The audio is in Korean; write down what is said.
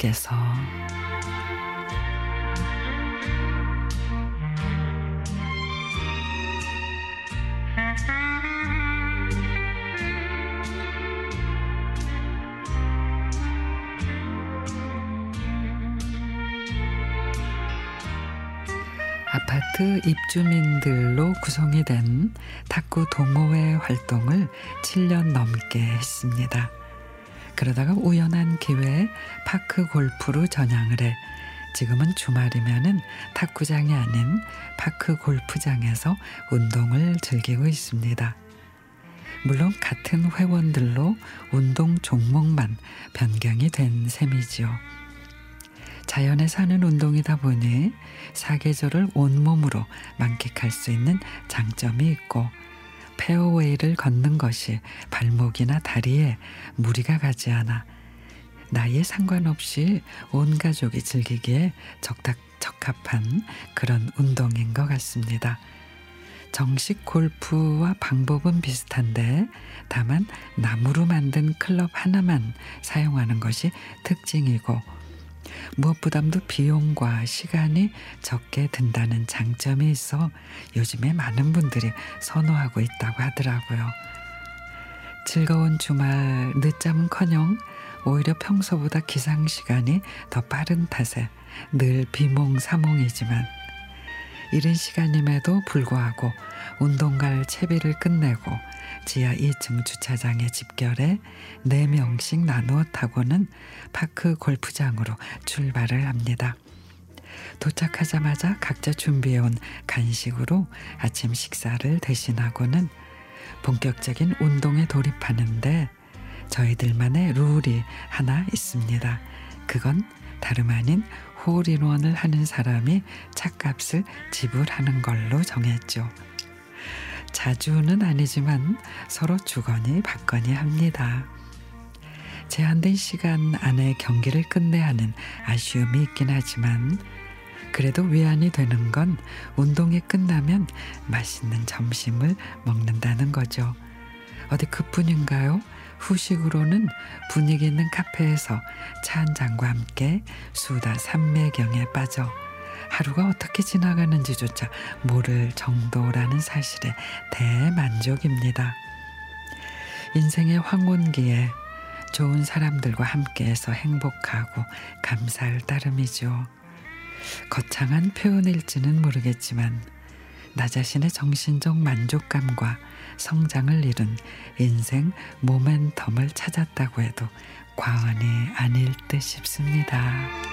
하나님께서 아파트 입주민들로 구성이 된 탁구 동호회 활동을 7년 넘게 했습니다. 그러다가 우연한 기회에 파크 골프로 전향을 해 지금은 주말이면은 탁구장이 아닌 파크 골프장에서 운동을 즐기고 있습니다. 물론 같은 회원들로 운동 종목만 변경이 된 셈이지요. 자연에 사는 운동이다 보니 사계절을 온몸으로 만끽할 수 있는 장점이 있고 페어웨이를 걷는 것이 발목이나 다리에 무리가 가지 않아 나이에 상관없이 온 가족이 즐기기에 적당 적합한 그런 운동인 것 같습니다. 정식 골프와 방법은 비슷한데 다만 나무로 만든 클럽 하나만 사용하는 것이 특징이고 무엇보다도 비용과 시간이 적게 든다는 장점이 있어 요즘에 많은 분들이 선호하고 있다고 하더라고요. 즐거운 주말 늦잠은커녕 오히려 평소보다 기상 시간이 더 빠른 탓에 늘 비몽사몽이지만 이른 시간임에도 불구하고 운동 갈 채비를 끝내고 지하 2층 주차장에 집결해 4명씩 나누어 타고는 파크 골프장으로 출발을 합니다. 도착하자마자 각자 준비해온 간식으로 아침 식사를 대신하고는 본격적인 운동에 돌입하는데 저희들만의 룰이 하나 있습니다. 그건 다름 아닌 홀인원을 하는 사람이 차값을 지불하는 걸로 정했죠. 자주는 아니지만 서로 주거니 받거니 합니다. 제한된 시간 안에 경기를 끝내야 하는 아쉬움이 있긴 하지만 그래도 위안이 되는 건 운동이 끝나면 맛있는 점심을 먹는다는 거죠. 어디 그뿐인가요? 후식으로는 분위기 있는 카페에서 차 한 잔과 함께 수다 삼매경에 빠져 하루가 어떻게 지나가는지조차 모를 정도라는 사실에 대만족입니다. 인생의 황혼기에 좋은 사람들과 함께해서 행복하고 감사할 따름이죠. 거창한 표현일지는 모르겠지만 나 자신의 정신적 만족감과 성장을 이룬 인생 모멘텀을 찾았다고 해도 과언이 아닐 듯 싶습니다.